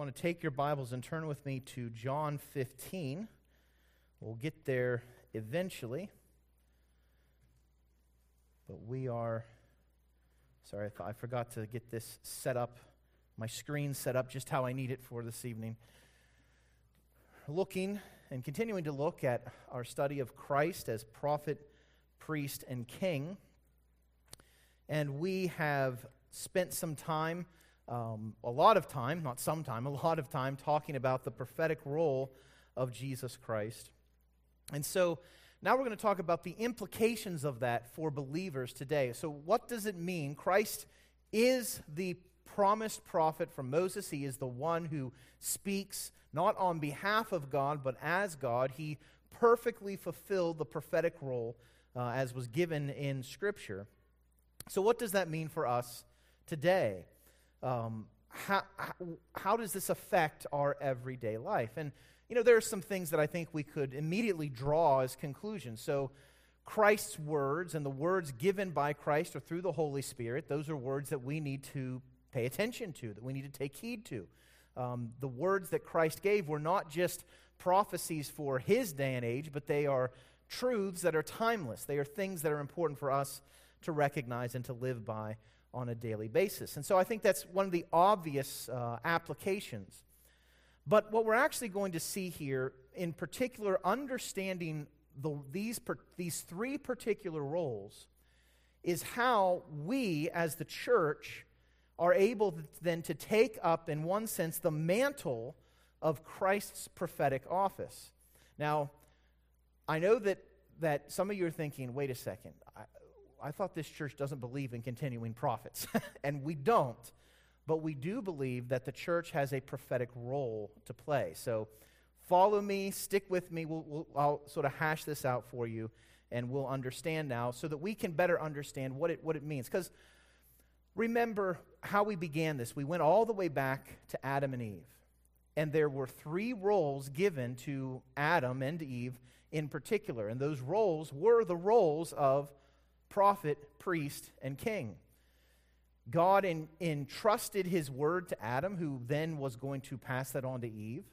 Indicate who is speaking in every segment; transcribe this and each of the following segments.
Speaker 1: want to take your Bibles and turn with me to John 15. We'll get there eventually. But we are, sorry, I, I forgot to get this set up, my screen set up just how I need it for this evening. Looking and continuing to look at our study of Christ as prophet, priest, and king. And we have spent some time um, a lot of time, not some time, a lot of time talking about the prophetic role of Jesus Christ. And so now we're going to talk about the implications of that for believers today. So, what does it mean? Christ is the promised prophet from Moses. He is the one who speaks not on behalf of God, but as God. He perfectly fulfilled the prophetic role uh, as was given in Scripture. So, what does that mean for us today? Um, how, how does this affect our everyday life? And, you know, there are some things that I think we could immediately draw as conclusions. So, Christ's words and the words given by Christ or through the Holy Spirit, those are words that we need to pay attention to, that we need to take heed to. Um, the words that Christ gave were not just prophecies for his day and age, but they are truths that are timeless. They are things that are important for us to recognize and to live by on a daily basis. And so I think that's one of the obvious uh, applications. But what we're actually going to see here, in particular, understanding the, these, per, these three particular roles, is how we as the church are able then to take up, in one sense, the mantle of Christ's prophetic office. Now, I know that, that some of you are thinking, wait a second, I, I thought this church doesn't believe in continuing prophets. and we don't. But we do believe that the church has a prophetic role to play. So follow me, stick with me. We'll, we'll, I'll sort of hash this out for you, and we'll understand now so that we can better understand what it, what it means. Because remember how we began this. We went all the way back to Adam and Eve. And there were three roles given to Adam and Eve in particular. And those roles were the roles of prophet, priest, and king. God in, entrusted his word to Adam, who then was going to pass that on to Eve.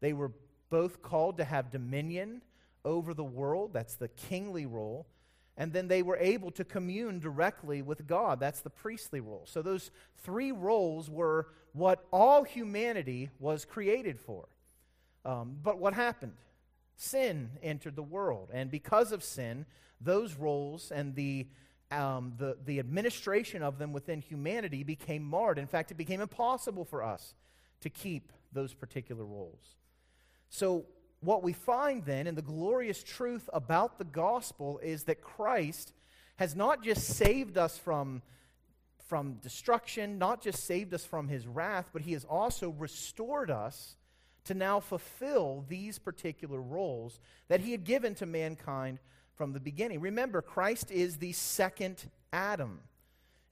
Speaker 1: They were both called to have dominion over the world. That's the kingly role. And then they were able to commune directly with God. That's the priestly role. So those three roles were what all humanity was created for. Um, but what happened? Sin entered the world. And because of sin, those roles and the, um, the, the administration of them within humanity became marred. In fact, it became impossible for us to keep those particular roles. So, what we find then in the glorious truth about the gospel is that Christ has not just saved us from, from destruction, not just saved us from his wrath, but he has also restored us to now fulfill these particular roles that he had given to mankind from the beginning. Remember, Christ is the second Adam.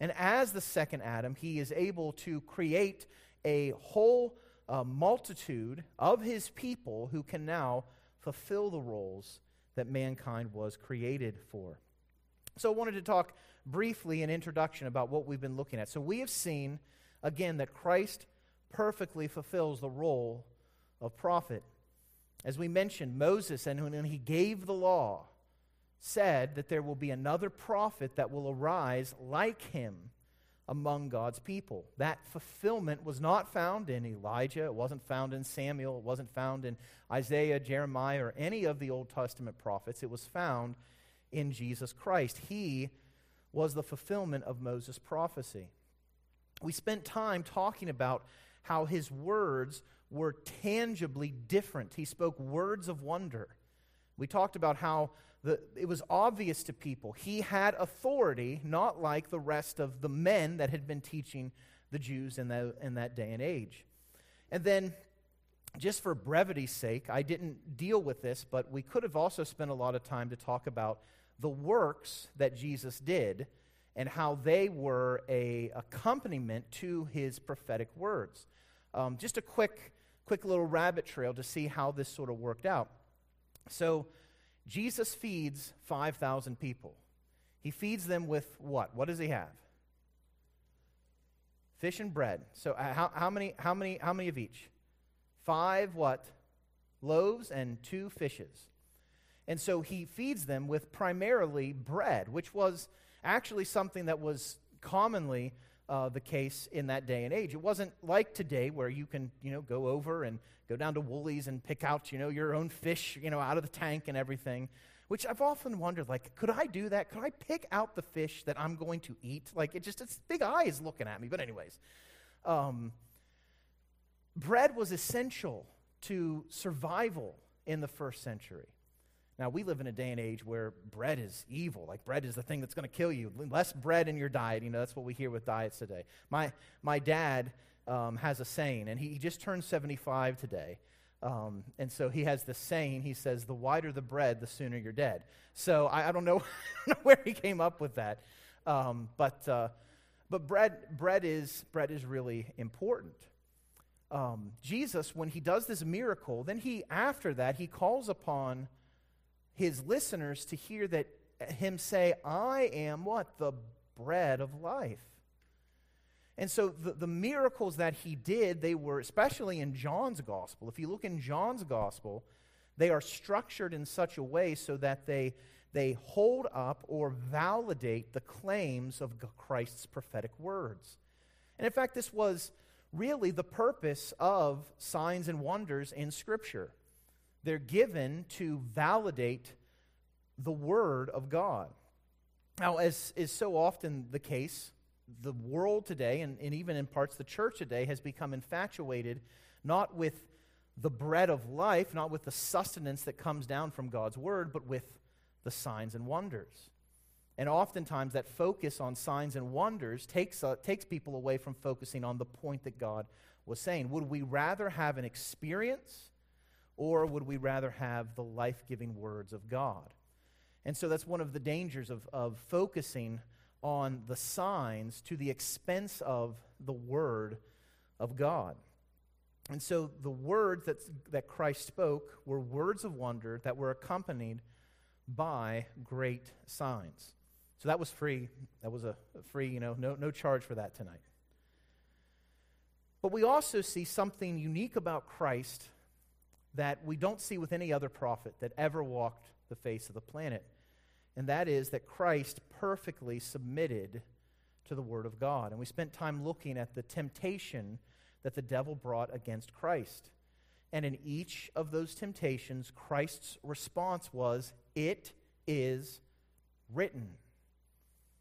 Speaker 1: And as the second Adam, he is able to create a whole uh, multitude of his people who can now fulfill the roles that mankind was created for. So, I wanted to talk briefly in introduction about what we've been looking at. So, we have seen, again, that Christ perfectly fulfills the role of prophet. As we mentioned, Moses, and when he gave the law, said that there will be another prophet that will arise like him among God's people. That fulfillment was not found in Elijah, it wasn't found in Samuel, it wasn't found in Isaiah, Jeremiah, or any of the Old Testament prophets. It was found in Jesus Christ. He was the fulfillment of Moses' prophecy. We spent time talking about how his words were tangibly different. He spoke words of wonder. We talked about how the, it was obvious to people he had authority, not like the rest of the men that had been teaching the Jews in, the, in that day and age. And then, just for brevity's sake, I didn't deal with this, but we could have also spent a lot of time to talk about the works that Jesus did and how they were a accompaniment to his prophetic words. Um, just a quick, quick little rabbit trail to see how this sort of worked out. So, Jesus feeds 5,000 people. He feeds them with what? What does he have? Fish and bread. So uh, how, how, many, how, many, how many of each? Five what? Loaves and two fishes. And so he feeds them with primarily bread, which was actually something that was commonly uh, the case in that day and age. It wasn't like today where you can, you know, go over and go down to Woolies and pick out, you know, your own fish, you know, out of the tank and everything. Which I've often wondered, like, could I do that? Could I pick out the fish that I'm going to eat? Like, it just, it's big eyes looking at me. But, anyways, um, bread was essential to survival in the first century. Now, we live in a day and age where bread is evil. Like, bread is the thing that's going to kill you. Less bread in your diet. You know, that's what we hear with diets today. My, my dad um, has a saying, and he, he just turned 75 today. Um, and so he has this saying. He says, The wider the bread, the sooner you're dead. So I, I don't, know, where he came up with that. Um, but uh, but bread, bread, is, bread is really important. Um, Jesus, when he does this miracle, then he, after that, he calls upon his listeners to hear that him say, I am what? The bread of life. And so the, the miracles that he did, they were, especially in John's gospel, if you look in John's gospel, they are structured in such a way so that they, they hold up or validate the claims of Christ's prophetic words. And in fact, this was really the purpose of signs and wonders in Scripture. They're given to validate the Word of God. Now, as is so often the case, the world today, and, and even in parts the church today, has become infatuated not with the bread of life, not with the sustenance that comes down from God's Word, but with the signs and wonders. And oftentimes, that focus on signs and wonders takes, uh, takes people away from focusing on the point that God was saying. Would we rather have an experience or would we rather have the life giving words of God? And so that's one of the dangers of, of focusing on the signs to the expense of the Word of God. And so the words that, that Christ spoke were words of wonder that were accompanied by great signs. So that was free. That was a free, you know, no, no charge for that tonight. But we also see something unique about Christ that we don't see with any other prophet that ever walked the face of the planet. And that is that Christ perfectly submitted to the Word of God. And we spent time looking at the temptation that the devil brought against Christ. And in each of those temptations, Christ's response was, It is written.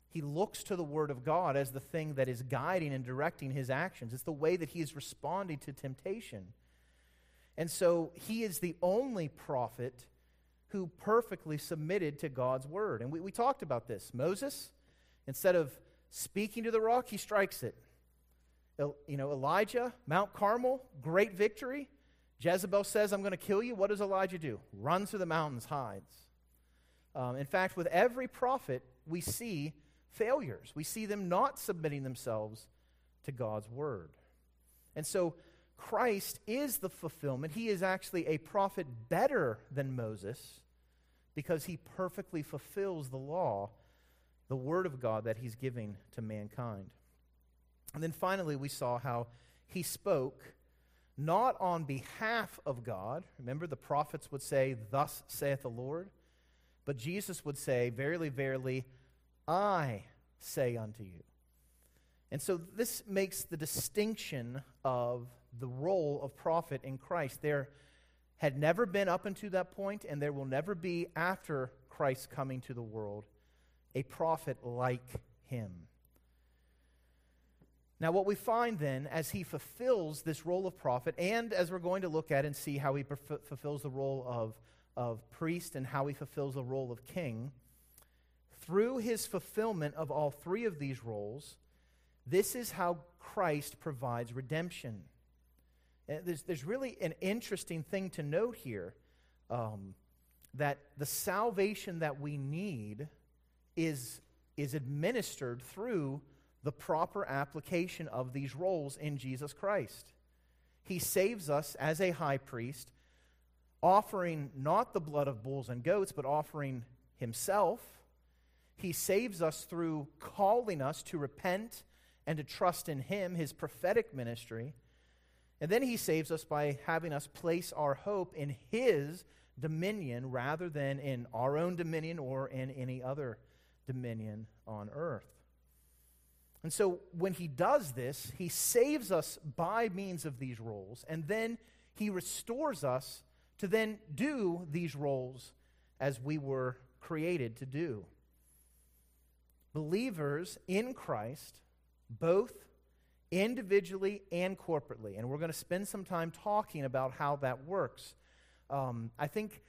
Speaker 1: He looks to the Word of God as the thing that is guiding and directing his actions. It's the way that he is responding to temptation. And so he is the only prophet who perfectly submitted to God's Word. And we, we talked about this. Moses, instead of speaking to the rock, he strikes it. You know, Elijah, Mount Carmel, great victory. Jezebel says, I'm going to kill you. What does Elijah do? Runs through the mountains, hides. Um, in fact, with every prophet, we see failures. We see them not submitting themselves to God's word. And so Christ is the fulfillment. He is actually a prophet better than Moses because he perfectly fulfills the law, the word of God that he's giving to mankind. And then finally, we saw how he spoke not on behalf of God. Remember, the prophets would say, Thus saith the Lord. But Jesus would say, Verily, verily, I say unto you. And so this makes the distinction of the role of prophet in Christ. There had never been up until that point, and there will never be after Christ coming to the world, a prophet like him. Now, what we find then, as he fulfills this role of prophet, and as we're going to look at and see how he fulfills the role of, of priest and how he fulfills the role of king, through his fulfillment of all three of these roles, this is how Christ provides redemption. There's, there's really an interesting thing to note here um, that the salvation that we need is, is administered through the proper application of these roles in Jesus Christ. He saves us as a high priest, offering not the blood of bulls and goats, but offering himself he saves us through calling us to repent and to trust in Him, His prophetic ministry. And then he saves us by having us place our hope in his dominion rather than in our own dominion or in any other dominion on earth. And so when he does this, he saves us by means of these roles, and then he restores us to then do these roles as we were created to do. Believers in Christ, both individually and corporately, and we're going to spend some time talking about how that works. Um, I think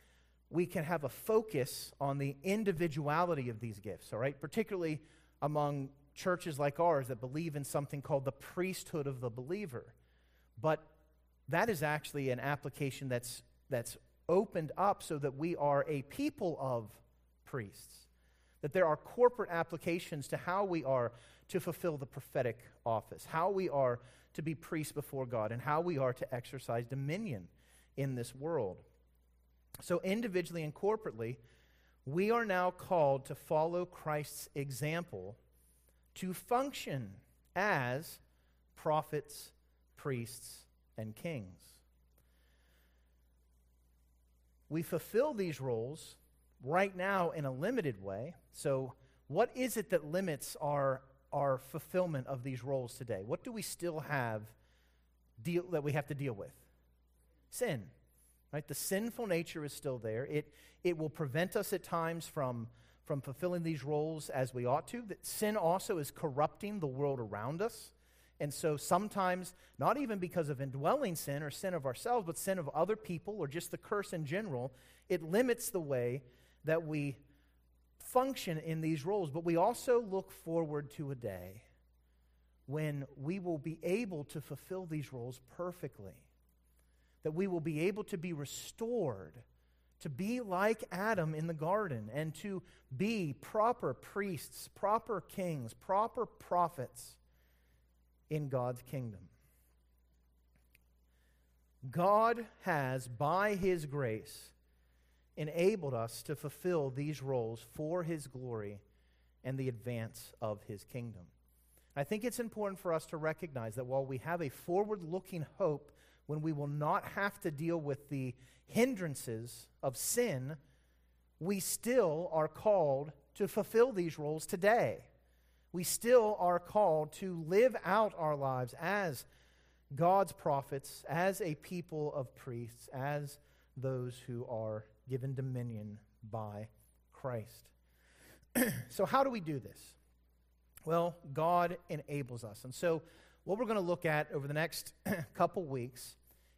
Speaker 1: we can have a focus on the individuality of these gifts, all right? Particularly among churches like ours that believe in something called the priesthood of the believer. But that is actually an application that's, that's opened up so that we are a people of priests. That there are corporate applications to how we are to fulfill the prophetic office, how we are to be priests before God, and how we are to exercise dominion in this world. So, individually and corporately, we are now called to follow Christ's example to function as prophets, priests, and kings. We fulfill these roles right now in a limited way. So, what is it that limits our, our fulfillment of these roles today? What do we still have deal, that we have to deal with? Sin. Right? The sinful nature is still there. It, it will prevent us at times from, from fulfilling these roles as we ought to. That sin also is corrupting the world around us. And so sometimes, not even because of indwelling sin or sin of ourselves, but sin of other people or just the curse in general, it limits the way that we function in these roles. But we also look forward to a day when we will be able to fulfill these roles perfectly that we will be able to be restored to be like Adam in the garden and to be proper priests, proper kings, proper prophets in God's kingdom. God has, by His grace, enabled us to fulfill these roles for His glory and the advance of His kingdom. I think it's important for us to recognize that while we have a forward looking hope when we will not have to deal with the hindrances of sin, we still are called to fulfill these roles today. We still are called to live out our lives as God's prophets, as a people of priests, as those who are given dominion by Christ. so, how do we do this? Well, God enables us. And so, what we're going to look at over the next couple weeks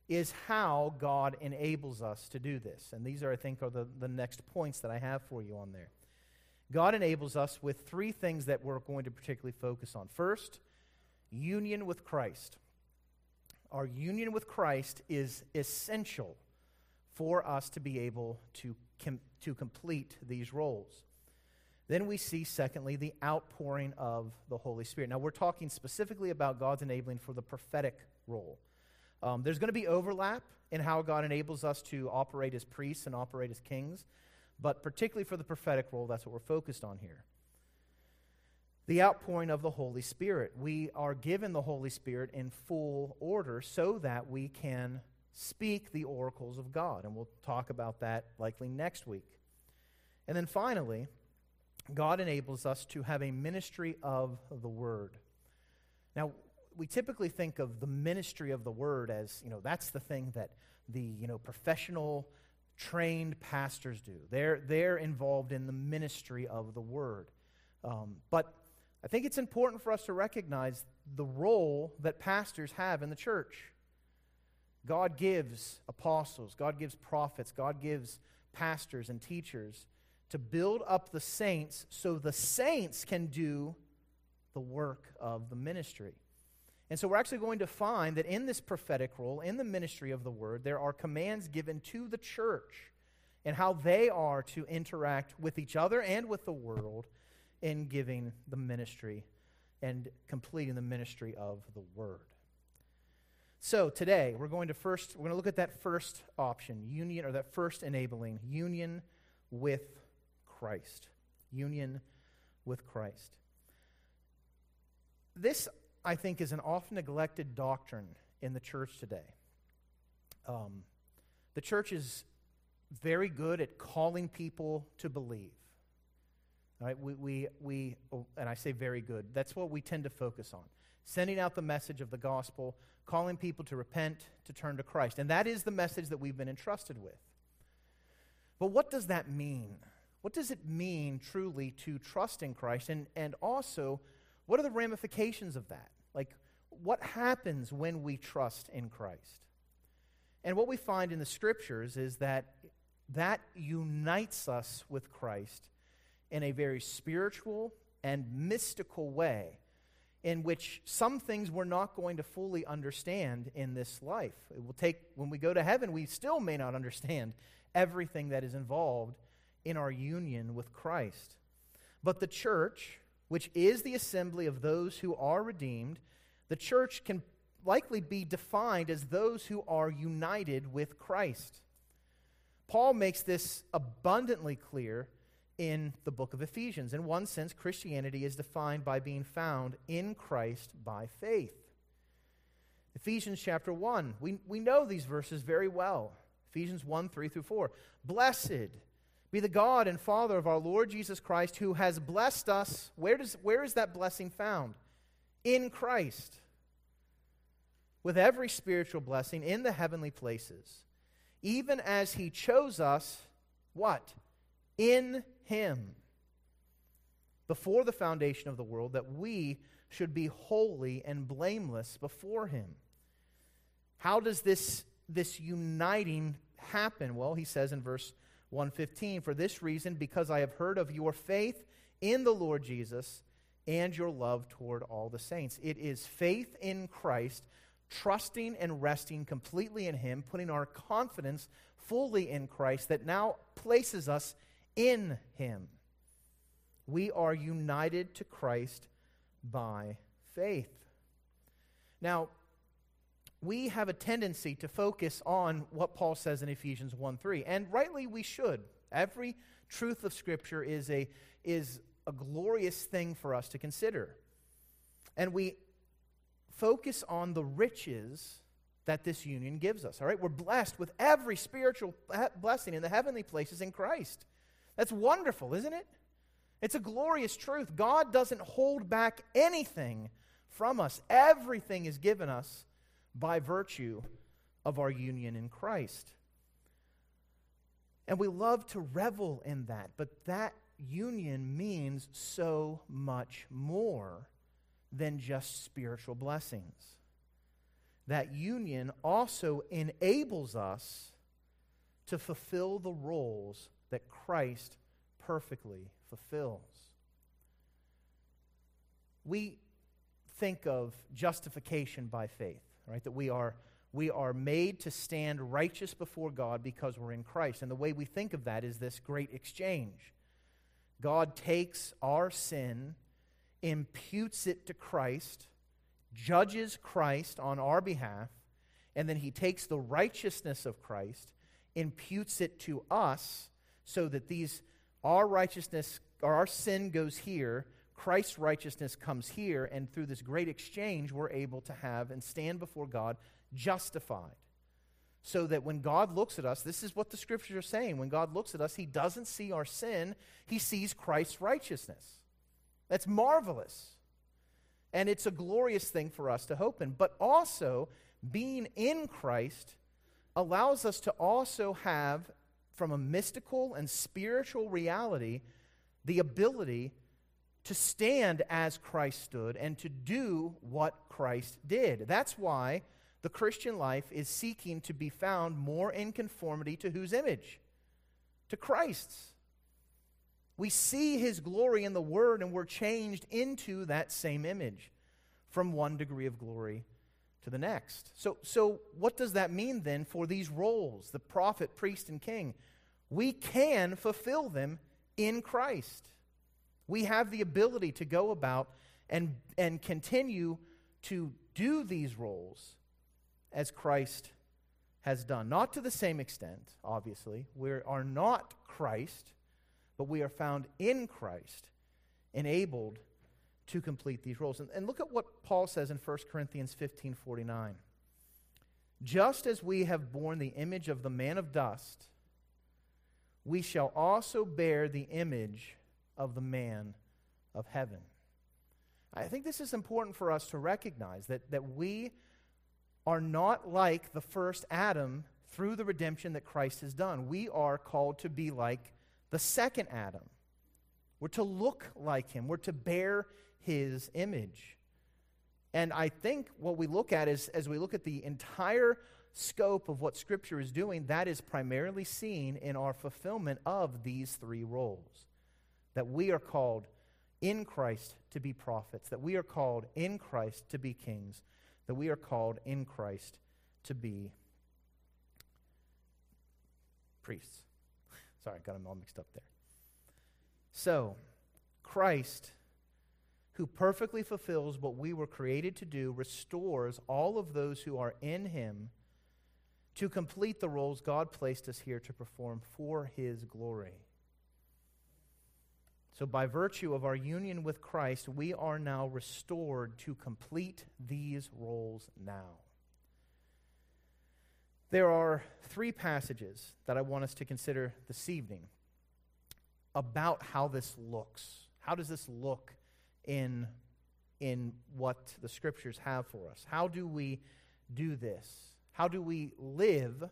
Speaker 1: is how God enables us to do this. And these are, I think, are the, the next points that I have for you on there. God enables us with three things that we're going to particularly focus on. First, union with Christ. Our union with Christ is essential for us to be able to, com- to complete these roles. Then we see, secondly, the outpouring of the Holy Spirit. Now, we're talking specifically about God's enabling for the prophetic role. Um, there's going to be overlap in how God enables us to operate as priests and operate as kings, but particularly for the prophetic role, that's what we're focused on here. The outpouring of the Holy Spirit. We are given the Holy Spirit in full order so that we can speak the oracles of God. And we'll talk about that likely next week. And then finally, God enables us to have a ministry of the word. Now, we typically think of the ministry of the word as, you know, that's the thing that the, you know, professional trained pastors do. They're, they're involved in the ministry of the word. Um, but I think it's important for us to recognize the role that pastors have in the church. God gives apostles, God gives prophets, God gives pastors and teachers to build up the saints so the saints can do the work of the ministry. And so we're actually going to find that in this prophetic role, in the ministry of the word, there are commands given to the church and how they are to interact with each other and with the world in giving the ministry and completing the ministry of the word. So today we're going to first we're going to look at that first option, union or that first enabling, union with Christ. Union with Christ. This I think, is an often neglected doctrine in the church today. Um, the church is very good at calling people to believe. Right? We, we, we, oh, and I say very good, that's what we tend to focus on. Sending out the message of the gospel, calling people to repent, to turn to Christ. And that is the message that we've been entrusted with. But what does that mean? What does it mean truly to trust in Christ? And, and also, what are the ramifications of that? Like, what happens when we trust in Christ? And what we find in the scriptures is that that unites us with Christ in a very spiritual and mystical way in which some things we're not going to fully understand in this life. It will take, when we go to heaven, we still may not understand everything that is involved in our union with Christ. But the church, which is the assembly of those who are redeemed, the church can likely be defined as those who are united with Christ. Paul makes this abundantly clear in the book of Ephesians. In one sense, Christianity is defined by being found in Christ by faith. Ephesians chapter 1, we, we know these verses very well. Ephesians 1 3 through 4. Blessed be the God and Father of our Lord Jesus Christ, who has blessed us. Where, does, where is that blessing found? In Christ. With every spiritual blessing in the heavenly places, even as he chose us, what? In him. Before the foundation of the world, that we should be holy and blameless before him. How does this, this uniting happen? Well, he says in verse 115, For this reason, because I have heard of your faith in the Lord Jesus and your love toward all the saints. It is faith in Christ, trusting and resting completely in Him, putting our confidence fully in Christ, that now places us in Him. We are united to Christ by faith. Now, we have a tendency to focus on what Paul says in Ephesians 1 3, and rightly we should. Every truth of Scripture is a, is a glorious thing for us to consider. And we focus on the riches that this union gives us. All right? We're blessed with every spiritual blessing in the heavenly places in Christ. That's wonderful, isn't it? It's a glorious truth. God doesn't hold back anything from us, everything is given us by virtue of our union in Christ. And we love to revel in that, but that union means so much more than just spiritual blessings. That union also enables us to fulfill the roles that Christ perfectly fulfills. We think of justification by faith right? That we are, we are made to stand righteous before God because we're in Christ. And the way we think of that is this great exchange. God takes our sin, imputes it to Christ, judges Christ on our behalf, and then he takes the righteousness of Christ, imputes it to us, so that these our righteousness or our sin goes here, Christ's righteousness comes here, and through this great exchange, we're able to have and stand before God justified. So that when God looks at us, this is what the scriptures are saying. When God looks at us, he doesn't see our sin, he sees Christ's righteousness. That's marvelous. And it's a glorious thing for us to hope in. But also, being in Christ allows us to also have, from a mystical and spiritual reality, the ability to stand as Christ stood and to do what Christ did. That's why the Christian life is seeking to be found more in conformity to whose image? To Christ's. We see his glory in the Word and we're changed into that same image from one degree of glory to the next. So, so what does that mean then for these roles, the prophet, priest, and king? We can fulfill them in Christ we have the ability to go about and, and continue to do these roles as Christ has done. Not to the same extent, obviously. We are not Christ, but we are found in Christ, enabled to complete these roles. And, and look at what Paul says in 1 Corinthians 15 49. Just as we have borne the image of the man of dust, we shall also bear the image of the man of heaven. I think this is important for us to recognize that, that we are not like the first Adam through the redemption that Christ has done. We are called to be like the second Adam. We're to look like him, we're to bear his image. And I think what we look at is, as we look at the entire scope of what Scripture is doing, that is primarily seen in our fulfillment of these three roles. That we are called in Christ to be prophets, that we are called in Christ to be kings, that we are called in Christ to be priests. Sorry, I got them all mixed up there. So, Christ, who perfectly fulfills what we were created to do, restores all of those who are in him to complete the roles God placed us here to perform for his glory. So, by virtue of our union with Christ, we are now restored to complete these roles now. There are three passages that I want us to consider this evening about how this looks. How does this look in, in what the scriptures have for us? How do we do this? How do we live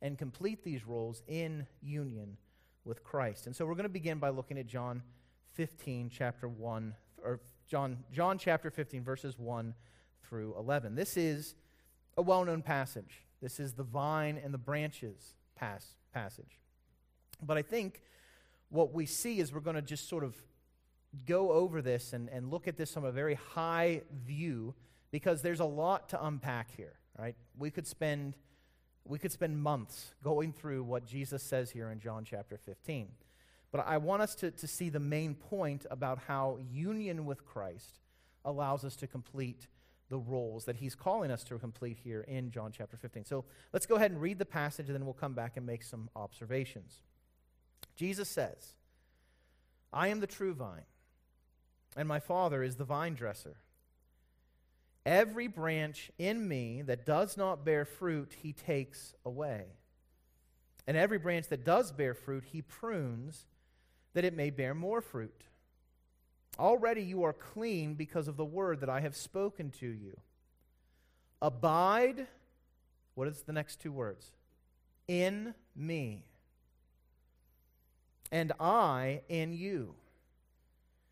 Speaker 1: and complete these roles in union with Christ? And so we're going to begin by looking at John 15, chapter 1, or John, John chapter 15, verses 1 through 11. This is a well known passage. This is the vine and the branches pass, passage. But I think what we see is we're going to just sort of go over this and, and look at this from a very high view because there's a lot to unpack here, right? We could spend we could spend months going through what Jesus says here in John chapter 15. But I want us to, to see the main point about how union with Christ allows us to complete the roles that he's calling us to complete here in John chapter 15. So let's go ahead and read the passage, and then we'll come back and make some observations. Jesus says, I am the true vine, and my Father is the vine dresser. Every branch in me that does not bear fruit, he takes away. And every branch that does bear fruit, he prunes that it may bear more fruit. Already you are clean because of the word that I have spoken to you. Abide, what is the next two words? In me. And I in you.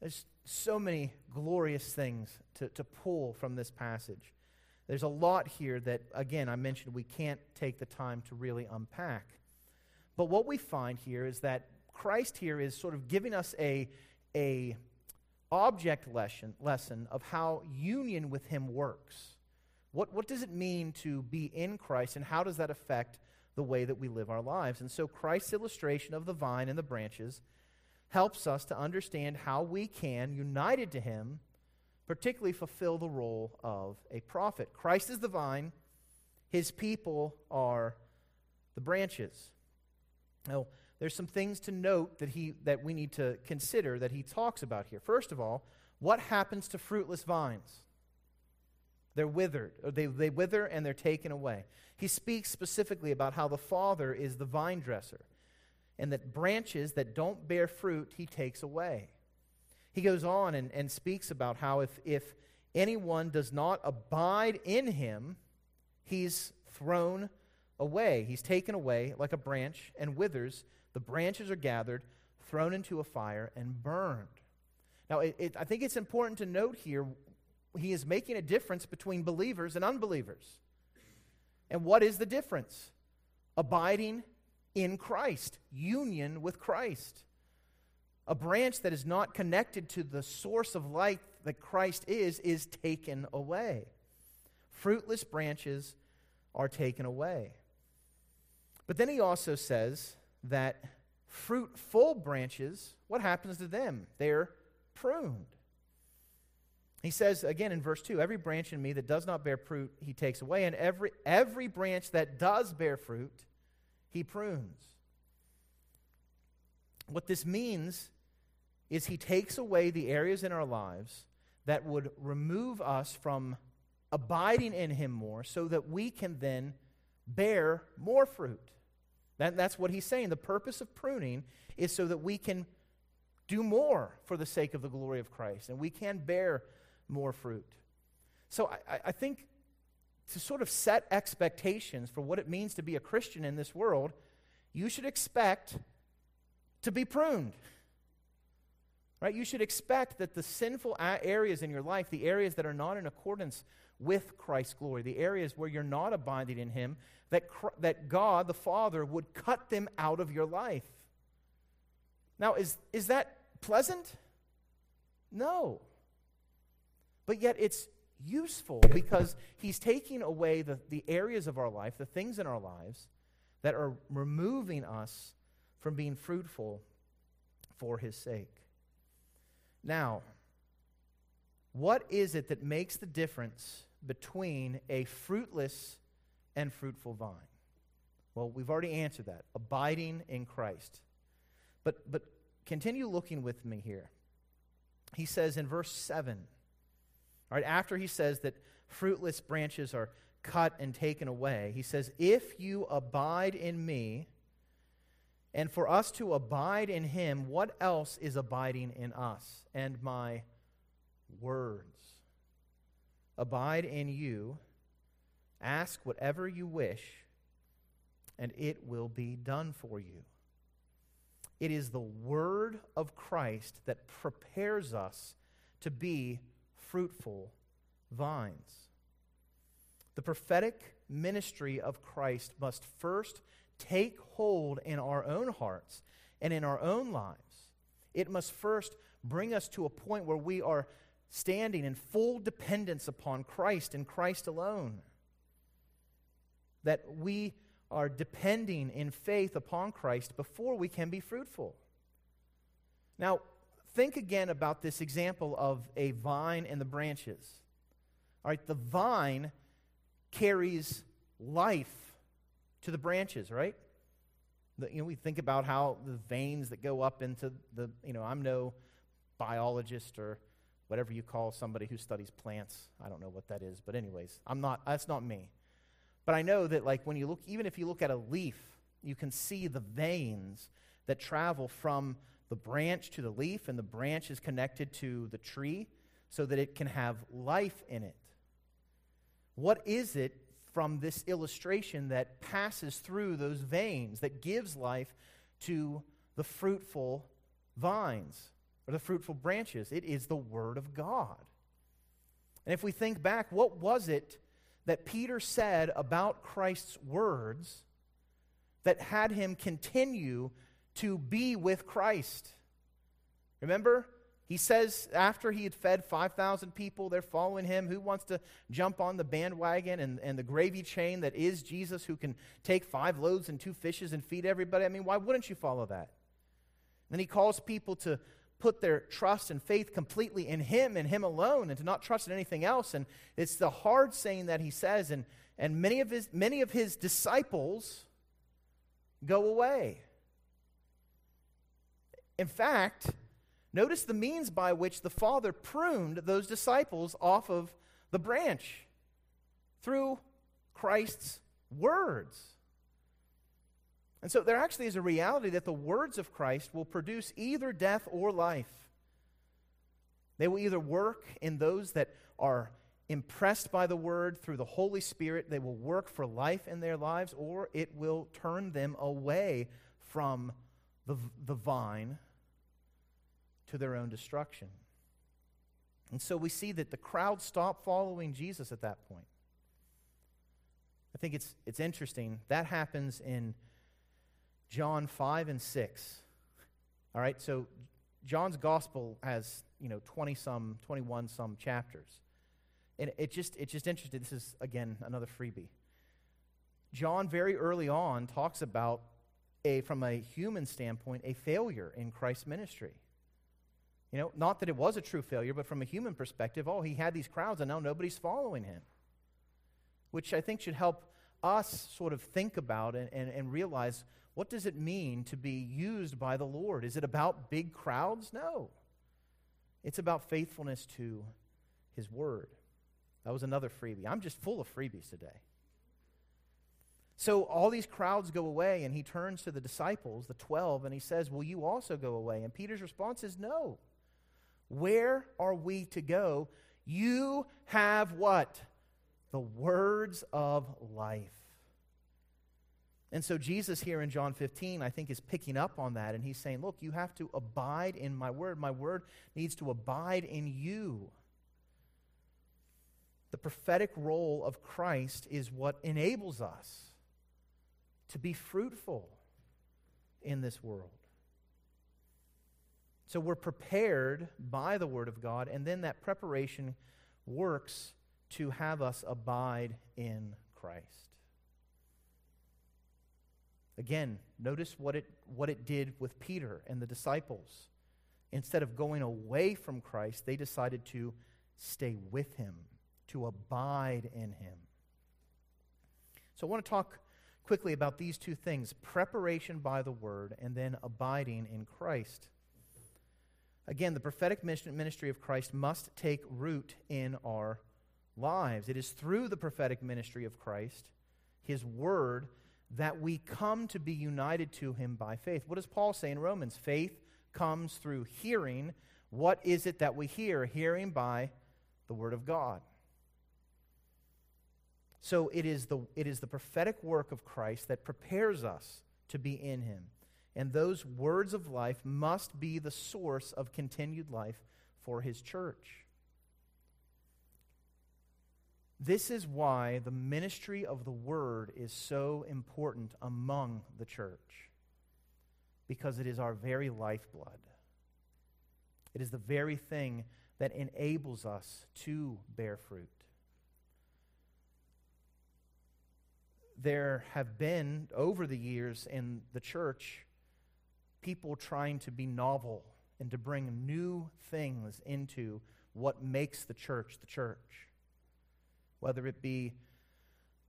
Speaker 1: There's so many glorious things to, to pull from this passage. There's a lot here that, again, I mentioned we can't take the time to really unpack. But what we find here is that Christ here is sort of giving us a, a object lesson, lesson of how union with him works. What, what does it mean to be in Christ, and how does that affect the way that we live our lives? And so Christ's illustration of the vine and the branches helps us to understand how we can, united to him, particularly fulfill the role of a prophet. Christ is the vine, his people are the branches. Now, there's some things to note that, he, that we need to consider that he talks about here. First of all, what happens to fruitless vines? They're withered. They, they wither and they're taken away. He speaks specifically about how the Father is the vine dresser and that branches that don't bear fruit, he takes away. He goes on and, and speaks about how if, if anyone does not abide in him, he's thrown away. He's taken away like a branch and withers. The branches are gathered, thrown into a fire, and burned. Now, it, it, I think it's important to note here he is making a difference between believers and unbelievers. And what is the difference? Abiding in Christ, union with Christ. A branch that is not connected to the source of life that Christ is, is taken away. Fruitless branches are taken away. But then he also says that fruitful branches, what happens to them? They're pruned. He says again in verse 2 Every branch in me that does not bear fruit, he takes away, and every, every branch that does bear fruit, he prunes. What this means is he takes away the areas in our lives that would remove us from abiding in him more so that we can then bear more fruit. That, that's what he's saying. The purpose of pruning is so that we can do more for the sake of the glory of Christ and we can bear more fruit. So I, I think to sort of set expectations for what it means to be a Christian in this world, you should expect to be pruned. Right? You should expect that the sinful areas in your life, the areas that are not in accordance with Christ's glory, the areas where you're not abiding in Him, that, that God, the Father, would cut them out of your life. Now, is, is that pleasant? No. But yet it's useful because He's taking away the, the areas of our life, the things in our lives that are removing us from being fruitful for his sake. Now, what is it that makes the difference between a fruitless and fruitful vine? Well, we've already answered that abiding in Christ. But, but continue looking with me here. He says in verse 7, right after he says that fruitless branches are cut and taken away, he says, If you abide in me, and for us to abide in him, what else is abiding in us? And my words abide in you. Ask whatever you wish, and it will be done for you. It is the word of Christ that prepares us to be fruitful vines. The prophetic ministry of Christ must first take hold in our own hearts and in our own lives. It must first bring us to a point where we are standing in full dependence upon Christ and Christ alone. That we are depending in faith upon Christ before we can be fruitful. Now, think again about this example of a vine and the branches. All right, the vine carries life to the branches, right? The, you know, we think about how the veins that go up into the, you know, I'm no biologist or whatever you call somebody who studies plants. I don't know what that is, but anyways, I'm not, that's not me. But I know that like when you look, even if you look at a leaf, you can see the veins that travel from the branch to the leaf, and the branch is connected to the tree so that it can have life in it. What is it from this illustration that passes through those veins, that gives life to the fruitful vines or the fruitful branches. It is the Word of God. And if we think back, what was it that Peter said about Christ's words that had him continue to be with Christ? Remember? He says after he had fed 5,000 people, they're following him. Who wants to jump on the bandwagon and, and the gravy chain that is Jesus, who can take five loaves and two fishes and feed everybody? I mean, why wouldn't you follow that? Then he calls people to put their trust and faith completely in him and him alone and to not trust in anything else. And it's the hard saying that he says. And, and many, of his, many of his disciples go away. In fact, notice the means by which the Father pruned those disciples off of the branch through Christ's words. And so there actually is a reality that the words of Christ will produce either death or life. They will either work in those that are impressed by the word through the Holy Spirit, they will work for life in their lives, or it will turn them away from the, the vine to their own destruction. And so we see that the crowd stopped following Jesus at that point. I think it's, it's interesting. That happens in John 5 and 6. All right, so John's gospel has, you know, 20 some, 21 some chapters. And it just, it's just interesting. This is, again, another freebie. John, very early on, talks about, a, from a human standpoint, a failure in Christ's ministry. You know, not that it was a true failure, but from a human perspective, oh, he had these crowds and now nobody's following him. Which I think should help us sort of think about and, and, and realize what does it mean to be used by the Lord? Is it about big crowds? No. It's about faithfulness to his word. That was another freebie. I'm just full of freebies today. So all these crowds go away, and he turns to the disciples, the 12, and he says, Will you also go away? And Peter's response is, No. Where are we to go? You have what? The words of life. And so Jesus here in John 15, I think, is picking up on that, and he's saying, Look, you have to abide in my word. My word needs to abide in you. The prophetic role of Christ is what enables us to be fruitful in this world. So we're prepared by the Word of God, and then that preparation works to have us abide in Christ. Again, notice what it, what it did with Peter and the disciples. Instead of going away from Christ, they decided to stay with him, to abide in him. So I want to talk quickly about these two things preparation by the word and then abiding in Christ. Again, the prophetic ministry of Christ must take root in our lives. It is through the prophetic ministry of Christ, his word, that we come to be united to him by faith. What does Paul say in Romans? Faith comes through hearing. What is it that we hear? Hearing by the word of God. So it is the, it is the prophetic work of Christ that prepares us to be in him. And those words of life must be the source of continued life for his church. This is why the ministry of the word is so important among the church, because it is our very lifeblood. It is the very thing that enables us to bear fruit. There have been, over the years in the church, people trying to be novel and to bring new things into what makes the church the church. Whether it be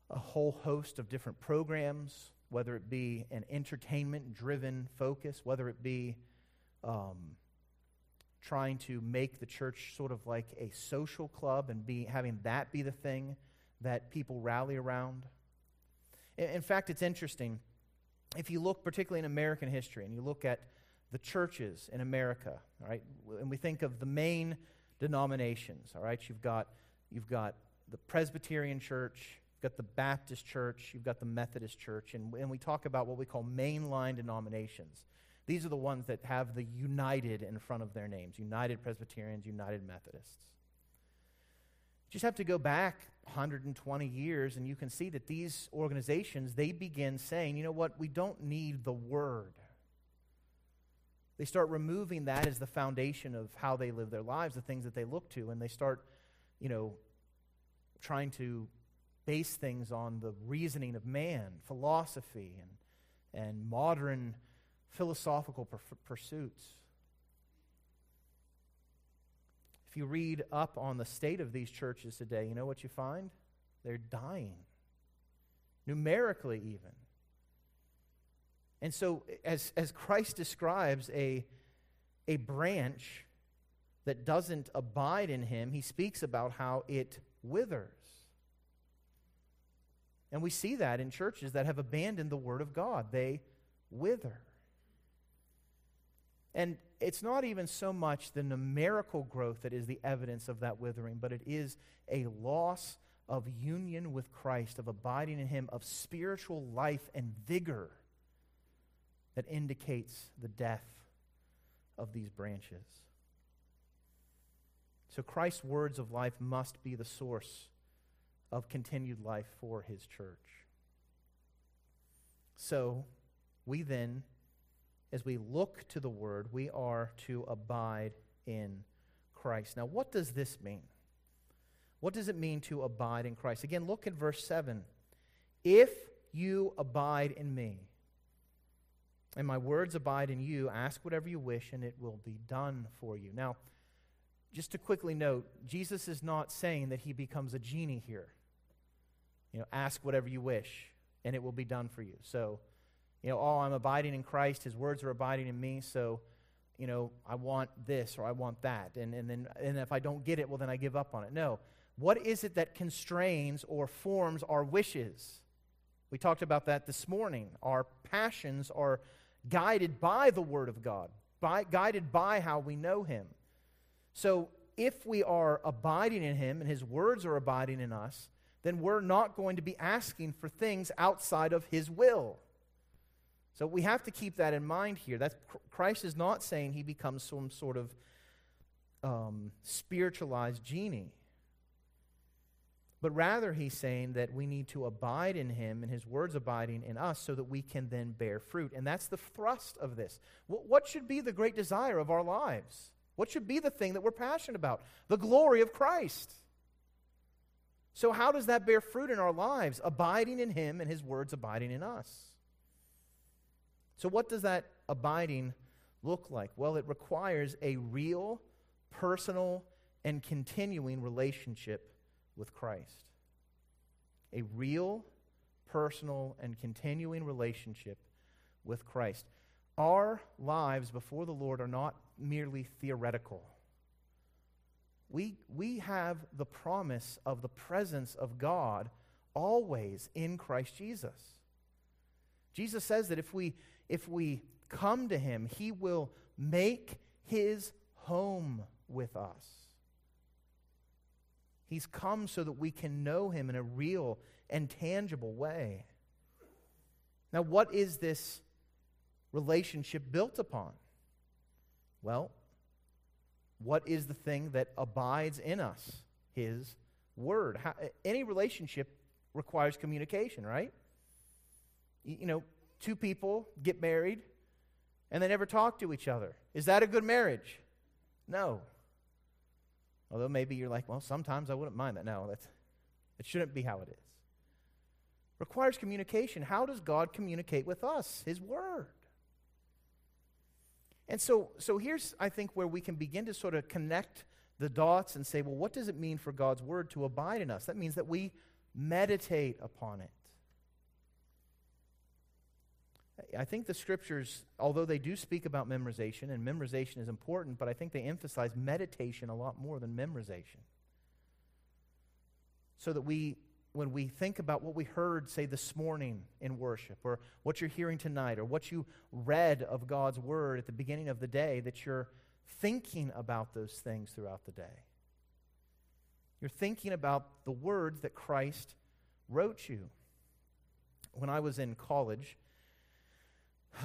Speaker 1: a whole host of different programs, whether it be an entertainment driven focus, whether it be um, trying to make the church sort of like a social club and be, having that be the thing that people rally around. In, in fact, it's interesting if you look particularly in American history and you look at the churches in America, all right, and we think of the main denominations, all right, you've got, you've got the Presbyterian Church, you've got the Baptist Church, you've got the Methodist Church, and, and we talk about what we call mainline denominations. These are the ones that have the United in front of their names United Presbyterians, United Methodists. You just have to go back 120 years and you can see that these organizations they begin saying you know what? We don't need the word. They start removing that as the foundation of how they live their lives the things that they look to and they start you know trying to base things on the reasoning of man philosophy and, and modern philosophical pursuits If you read up on the state of these churches today, you know what you find? They're dying, numerically, even. And so, as, as Christ describes a, a branch that doesn't abide in him, he speaks about how it withers. And we see that in churches that have abandoned the Word of God. They wither. And it's not even so much the numerical growth that is the evidence of that withering, but it is a loss of union with Christ, of abiding in Him, of spiritual life and vigor that indicates the death of these branches. So Christ's words of life must be the source of continued life for His church. So we then as we look to the Word, we are to abide in Christ. Now, what does this mean? What does it mean to abide in Christ? Again, look at verse 7. If you abide in me, and my words abide in you, ask whatever you wish, and it will be done for you. Now, just to quickly note, Jesus is not saying that he becomes a genie here. You know, ask whatever you wish, and it will be done for you. So, you know, oh, I'm abiding in Christ, his words are abiding in me, so, you know, I want this or I want that. And, and then and if I don't get it, well, then I give up on it. No. What is it that constrains or forms our wishes? We talked about that this morning. Our passions are guided by the Word of God, by, guided by how we know Him. So if we are abiding in Him and His words are abiding in us, then we're not going to be asking for things outside of His will. So we have to keep that in mind here. That's, Christ is not saying he becomes some sort of um, spiritualized genie. But rather, he's saying that we need to abide in him and his words abiding in us so that we can then bear fruit. And that's the thrust of this. What should be the great desire of our lives? What should be the thing that we're passionate about? The glory of Christ. So, how does that bear fruit in our lives? Abiding in him and his words abiding in us. So, what does that abiding look like? Well, it requires a real, personal, and continuing relationship with Christ. A real, personal, and continuing relationship with Christ. Our lives before the Lord are not merely theoretical. We, we have the promise of the presence of God always in Christ Jesus. Jesus says that if we if we come to him, he will make his home with us. He's come so that we can know him in a real and tangible way. Now, what is this relationship built upon? Well, what is the thing that abides in us? His word. How, any relationship requires communication, right? You know, two people get married and they never talk to each other. Is that a good marriage? No. Although maybe you're like, well, sometimes I wouldn't mind that. No, that's, it shouldn't be how it is. Requires communication. How does God communicate with us? His Word. And so, so here's, I think, where we can begin to sort of connect the dots and say, well, what does it mean for God's Word to abide in us? That means that we meditate upon it. I think the scriptures, although they do speak about memorization, and memorization is important, but I think they emphasize meditation a lot more than memorization. So that we, when we think about what we heard, say, this morning in worship, or what you're hearing tonight, or what you read of God's word at the beginning of the day, that you're thinking about those things throughout the day. You're thinking about the words that Christ wrote you. When I was in college,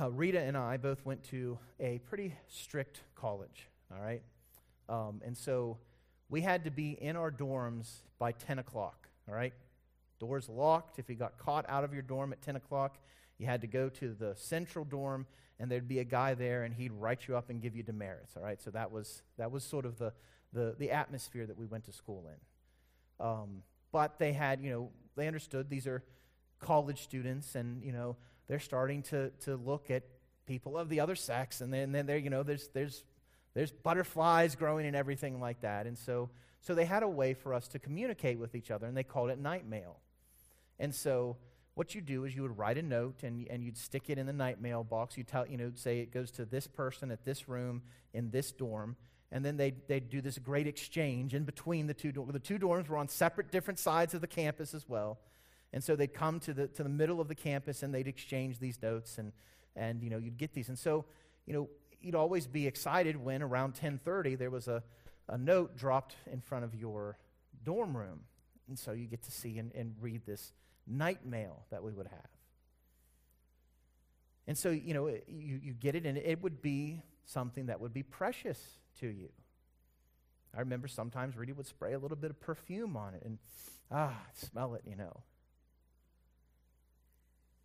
Speaker 1: uh, Rita and I both went to a pretty strict college, all right? Um, and so we had to be in our dorms by 10 o'clock, all right? Doors locked. If you got caught out of your dorm at 10 o'clock, you had to go to the central dorm, and there'd be a guy there, and he'd write you up and give you demerits, all right? So that was, that was sort of the, the, the atmosphere that we went to school in. Um, but they had, you know, they understood these are college students, and, you know, they're starting to, to look at people of the other sex, and then, then there, you know, there's, there's, there's butterflies growing and everything like that. And so, so they had a way for us to communicate with each other, and they called it night mail. And so what you do is you would write a note and, and you'd stick it in the night mail box. You tell, you know, say it goes to this person at this room in this dorm. And then they'd, they'd do this great exchange in between the two dorms. The two dorms were on separate, different sides of the campus as well. And so they'd come to the, to the middle of the campus and they'd exchange these notes and, and, you know, you'd get these. And so, you know, you'd always be excited when around 1030 there was a, a note dropped in front of your dorm room. And so you get to see and, and read this night mail that we would have. And so, you know, you, you get it, and it would be something that would be precious to you. I remember sometimes Rudy would spray a little bit of perfume on it, and ah, smell it, you know.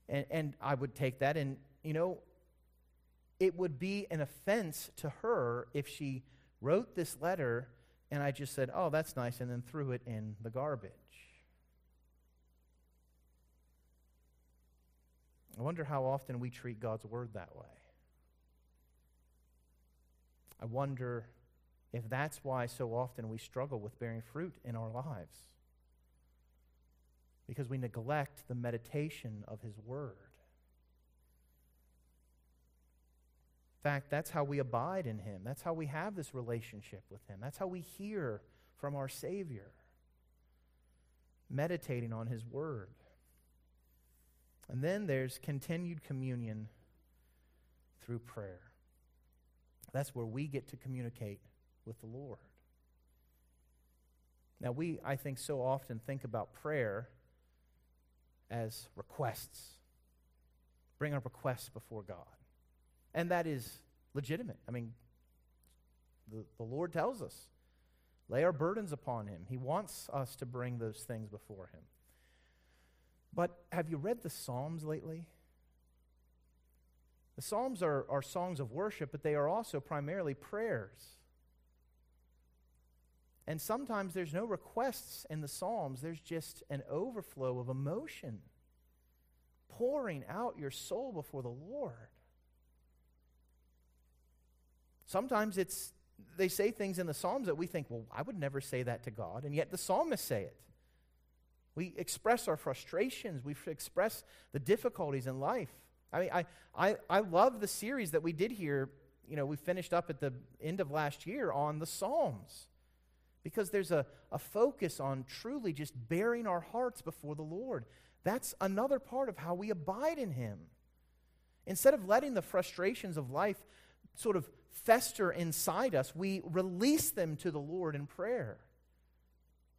Speaker 1: And, and I would take that, and, you know, it would be an offense to her if she wrote this letter and I just said, oh, that's nice, and then threw it in the garbage. I wonder how often we treat God's word that way. I wonder if that's why so often we struggle with bearing fruit in our lives. Because we neglect the meditation of His Word. In fact, that's how we abide in Him. That's how we have this relationship with Him. That's how we hear from our Savior, meditating on His Word. And then there's continued communion through prayer. That's where we get to communicate with the Lord. Now, we, I think, so often think about prayer as requests. Bring our requests before God. And that is legitimate. I mean, the, the Lord tells us lay our burdens upon Him. He wants us to bring those things before Him. But have you read the Psalms lately? The Psalms are, are songs of worship, but they are also primarily prayers. And sometimes there's no requests in the Psalms, there's just an overflow of emotion, pouring out your soul before the Lord. Sometimes it's they say things in the Psalms that we think, well, I would never say that to God, and yet the psalmists say it. We express our frustrations. We express the difficulties in life. I mean, I, I, I love the series that we did here. You know, we finished up at the end of last year on the Psalms because there's a, a focus on truly just baring our hearts before the Lord. That's another part of how we abide in Him. Instead of letting the frustrations of life sort of fester inside us, we release them to the Lord in prayer.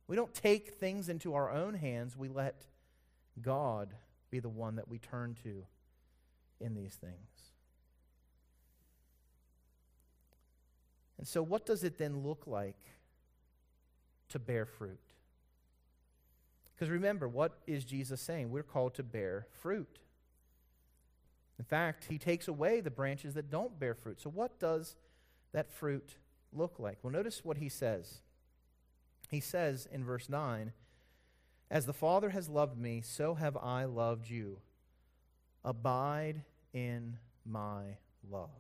Speaker 1: We don't take things into our own hands, we let God be the one that we turn to in these things. And so, what does it then look like to bear fruit? Because remember, what is Jesus saying? We're called to bear fruit. In fact, he takes away the branches that don't bear fruit. So, what does that fruit look like? Well, notice what he says he says in verse 9, As the Father has loved me, so have I loved you. Abide in my love.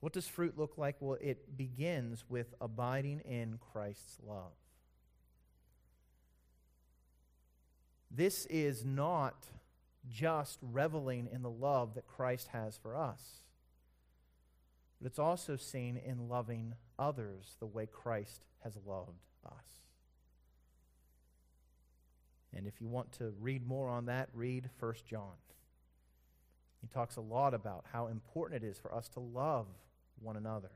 Speaker 1: What does fruit look like? Well, it begins with abiding in Christ's love. This is not just reveling in the love that Christ has for us, but it's also seen in loving others the way Christ has loved us. And if you want to read more on that, read 1 John. He talks a lot about how important it is for us to love one another.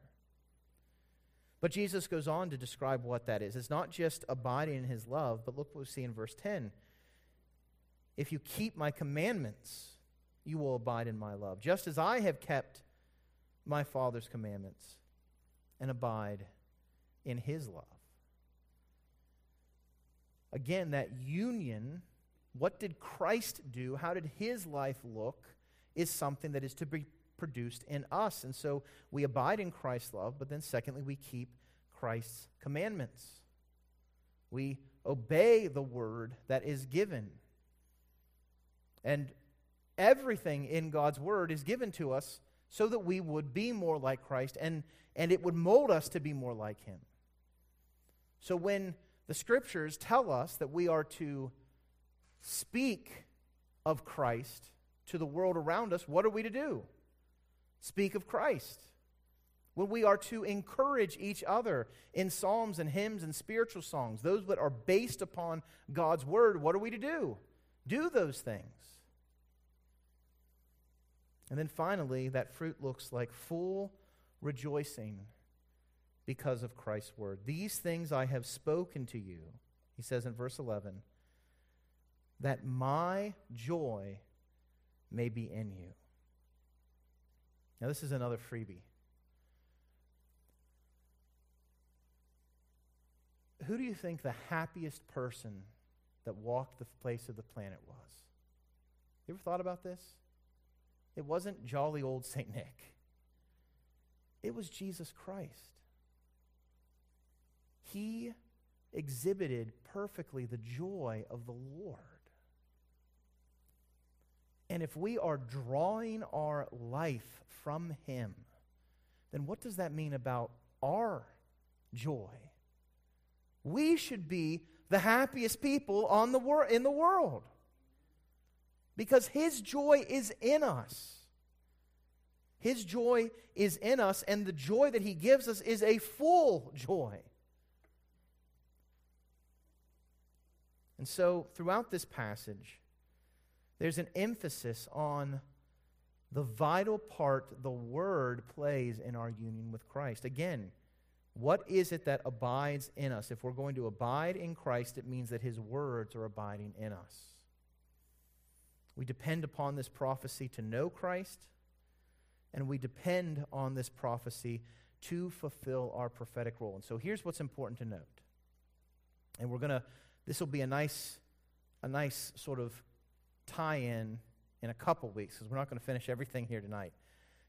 Speaker 1: But Jesus goes on to describe what that is. It's not just abiding in his love, but look what we see in verse 10. If you keep my commandments, you will abide in my love, just as I have kept my Father's commandments and abide in his love. Again, that union, what did Christ do? How did his life look? Is something that is to be produced in us. And so we abide in Christ's love, but then secondly, we keep Christ's commandments. We obey the word that is given. And everything in God's word is given to us so that we would be more like Christ and, and it would mold us to be more like Him. So when the scriptures tell us that we are to speak of Christ to the world around us, what are we to do? Speak of Christ. When we are to encourage each other in psalms and hymns and spiritual songs, those that are based upon God's word, what are we to do? Do those things. And then finally, that fruit looks like full rejoicing because of Christ's word. These things I have spoken to you, he says in verse 11, that my joy may be in you. Now, this is another freebie. Who do you think the happiest person that walked the face of the planet was? You ever thought about this? It wasn't jolly old St. Nick, it was Jesus Christ. He exhibited perfectly the joy of the Lord. And if we are drawing our life from Him, then what does that mean about our joy? We should be the happiest people on the wor- in the world because His joy is in us. His joy is in us, and the joy that He gives us is a full joy. And so, throughout this passage, there's an emphasis on the vital part the Word plays in our union with Christ. Again, what is it that abides in us? If we're going to abide in Christ, it means that His words are abiding in us. We depend upon this prophecy to know Christ, and we depend on this prophecy to fulfill our prophetic role. And so here's what's important to note. And we're going to this will be a nice, a nice sort of tie in in a couple weeks, because we're not going to finish everything here tonight.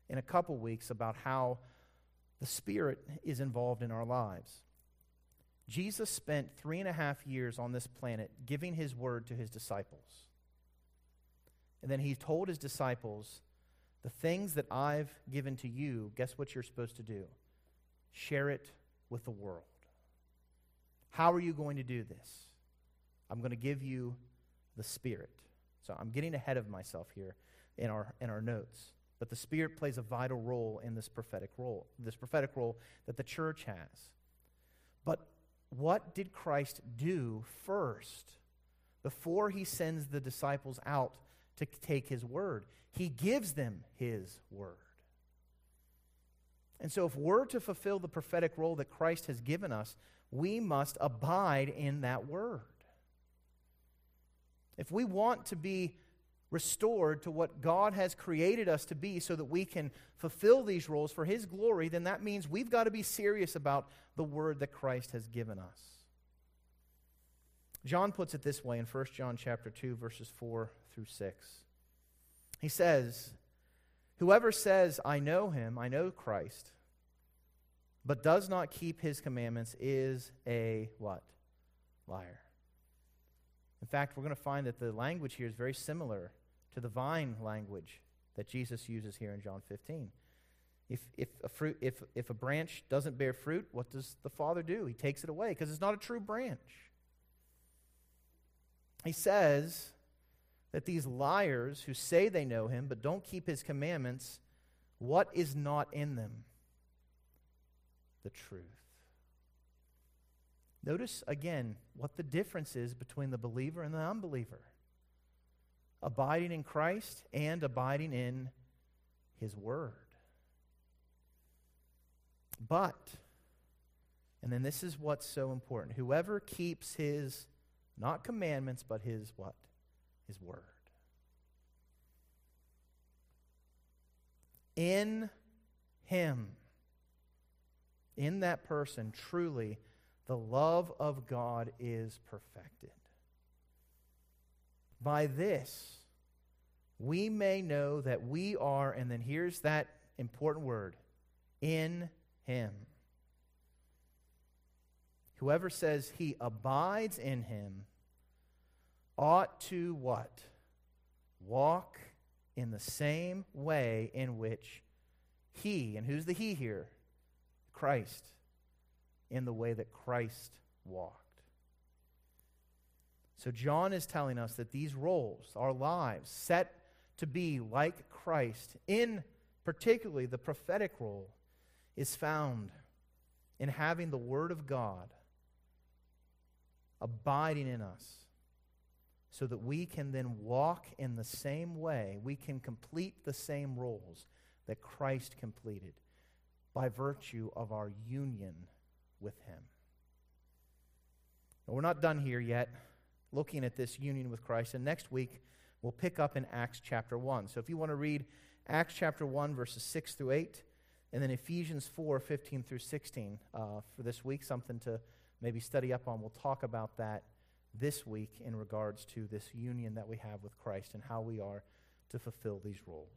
Speaker 1: In a couple weeks, about how the Spirit is involved in our lives. Jesus spent three and a half years on this planet giving his word to his disciples. And then he told his disciples, The things that I've given to you, guess what you're supposed to do? Share it with the world. How are you going to do this? I'm going to give you the Spirit. So I'm getting ahead of myself here in our, in our notes. But the Spirit plays a vital role in this prophetic role, this prophetic role that the church has. But what did Christ do first before he sends the disciples out to take his word? He gives them his word. And so, if we're to fulfill the prophetic role that Christ has given us, we must abide in that word. If we want to be restored to what God has created us to be so that we can fulfill these roles for His glory, then that means we've got to be serious about the word that Christ has given us. John puts it this way in 1 John chapter 2 verses 4 through 6. He says, "Whoever says I know him, I know Christ, but does not keep his commandments is a what? Liar." In fact, we're going to find that the language here is very similar to the vine language that Jesus uses here in John 15. If, if, a fruit, if, if a branch doesn't bear fruit, what does the Father do? He takes it away because it's not a true branch. He says that these liars who say they know him but don't keep his commandments, what is not in them? The truth. Notice again what the difference is between the believer and the unbeliever abiding in Christ and abiding in His Word. But, and then this is what's so important whoever keeps His, not commandments, but His what? His Word. In Him, in that person, truly the love of God is perfected. By this, we may know that we are, and then here's that important word, in Him. Whoever says he abides in Him ought to what? Walk in the same way in which He, and who's the He here? Christ in the way that Christ walked. So, John is telling us that these roles, our lives, set to be like Christ, in particularly the prophetic role, is found in having the Word of God abiding in us so that we can then walk in the same way, we can complete the same roles that Christ completed by virtue of our union with Him. We're not done here yet looking at this union with Christ, and next week we'll pick up in Acts chapter 1. So if you want to read Acts chapter 1, verses 6 through 8, and then Ephesians 4, 15 through 16 uh, for this week, something to maybe study up on. We'll talk about that this week in regards to this union that we have with Christ and how we are to fulfill these roles.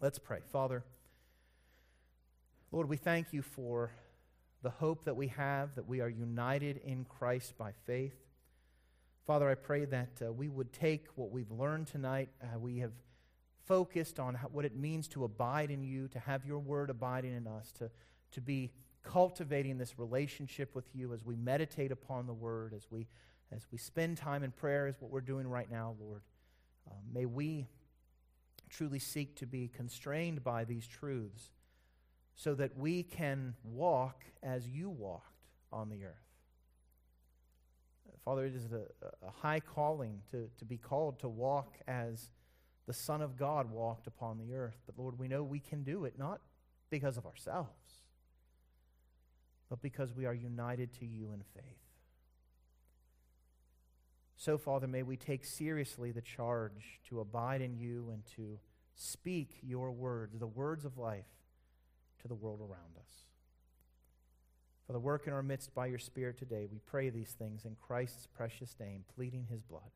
Speaker 1: Let's pray. Father, Lord, we thank you for the hope that we have, that we are united in Christ by faith. Father, I pray that uh, we would take what we've learned tonight. Uh, we have focused on how, what it means to abide in you, to have your word abiding in us, to, to be cultivating this relationship with you as we meditate upon the word, as we, as we spend time in prayer, is what we're doing right now, Lord. Uh, may we truly seek to be constrained by these truths so that we can walk as you walked on the earth. Father, it is a, a high calling to, to be called to walk as the Son of God walked upon the earth. But Lord, we know we can do it not because of ourselves but because we are united to you in faith. So, Father, may we take seriously the charge to abide in you and to speak your words, the words of life, to the world around us. For the work in our midst by your Spirit today, we pray these things in Christ's precious name, pleading his blood.